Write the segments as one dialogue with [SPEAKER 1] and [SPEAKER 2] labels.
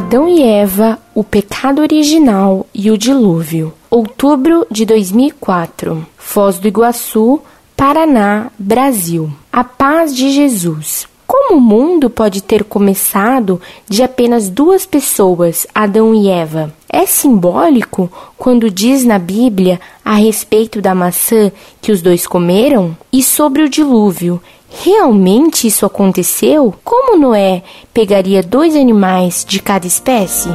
[SPEAKER 1] Adão e Eva, o pecado original e o dilúvio. Outubro de 2004. Foz do Iguaçu, Paraná, Brasil. A paz de Jesus. Como o mundo pode ter começado de apenas duas pessoas, Adão e Eva? É simbólico quando diz na Bíblia a respeito da maçã que os dois comeram? E sobre o dilúvio? Realmente isso aconteceu? Como Noé pegaria dois animais de cada espécie?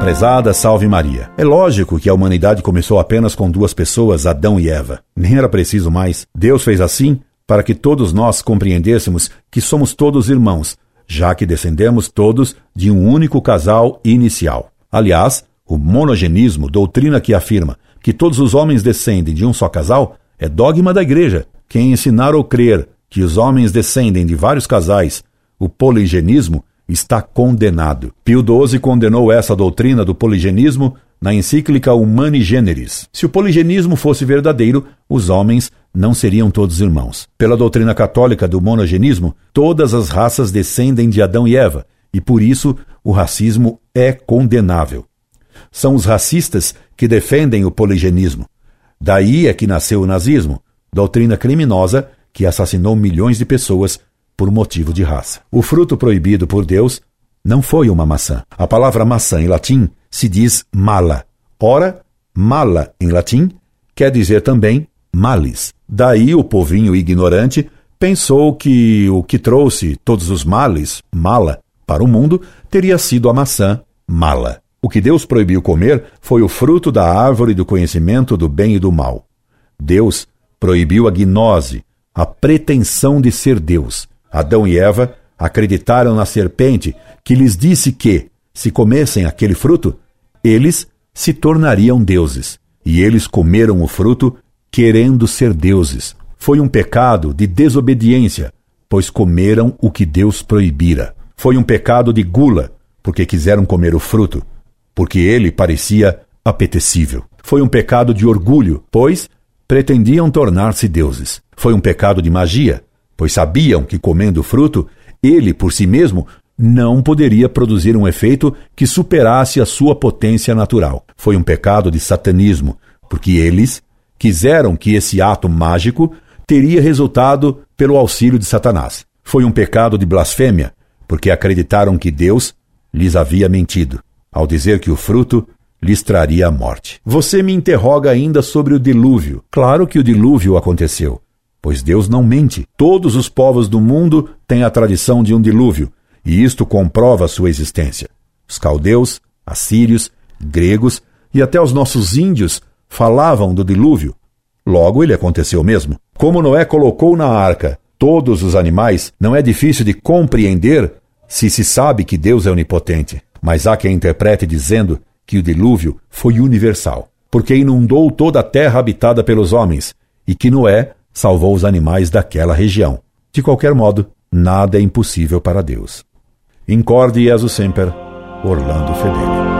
[SPEAKER 2] Prezada Salve Maria. É lógico que a humanidade começou apenas com duas pessoas, Adão e Eva. Nem era preciso mais. Deus fez assim para que todos nós compreendêssemos que somos todos irmãos, já que descendemos todos de um único casal inicial. Aliás, o monogenismo, doutrina que afirma que todos os homens descendem de um só casal, é dogma da igreja. Quem ensinar ou crer que os homens descendem de vários casais, o poligenismo, está condenado. Pio XII condenou essa doutrina do poligenismo na encíclica Humani Generis. Se o poligenismo fosse verdadeiro, os homens não seriam todos irmãos. Pela doutrina católica do monogenismo, todas as raças descendem de Adão e Eva, e por isso o racismo é condenável. São os racistas que defendem o poligenismo. Daí é que nasceu o nazismo, doutrina criminosa que assassinou milhões de pessoas por motivo de raça. O fruto proibido por Deus não foi uma maçã. A palavra maçã em latim se diz mala. Ora, mala em latim quer dizer também males. Daí o povinho ignorante pensou que o que trouxe todos os males, mala, para o mundo teria sido a maçã mala. O que Deus proibiu comer foi o fruto da árvore do conhecimento do bem e do mal. Deus proibiu a gnose, a pretensão de ser Deus. Adão e Eva acreditaram na serpente que lhes disse que, se comessem aquele fruto, eles se tornariam deuses. E eles comeram o fruto querendo ser deuses. Foi um pecado de desobediência, pois comeram o que Deus proibira. Foi um pecado de gula, porque quiseram comer o fruto, porque ele parecia apetecível. Foi um pecado de orgulho, pois pretendiam tornar-se deuses. Foi um pecado de magia, pois sabiam que comendo o fruto, ele por si mesmo não poderia produzir um efeito que superasse a sua potência natural. Foi um pecado de satanismo, porque eles quiseram que esse ato mágico teria resultado pelo auxílio de Satanás. Foi um pecado de blasfêmia, porque acreditaram que Deus lhes havia mentido, ao dizer que o fruto lhes traria a morte. Você me interroga ainda sobre o dilúvio. Claro que o dilúvio aconteceu, pois Deus não mente. Todos os povos do mundo têm a tradição de um dilúvio, e isto comprova sua existência. Os caldeus, assírios, gregos e até os nossos índios falavam do dilúvio. Logo, ele aconteceu mesmo. Como Noé colocou na arca todos os animais, não é difícil de compreender se se sabe que Deus é onipotente. Mas há quem interprete dizendo que o dilúvio foi universal, porque inundou toda a terra habitada pelos homens, e que Noé salvou os animais daquela região. De qualquer modo, nada é impossível para Deus. Incorde Jesus Semper, Orlando Fedeli.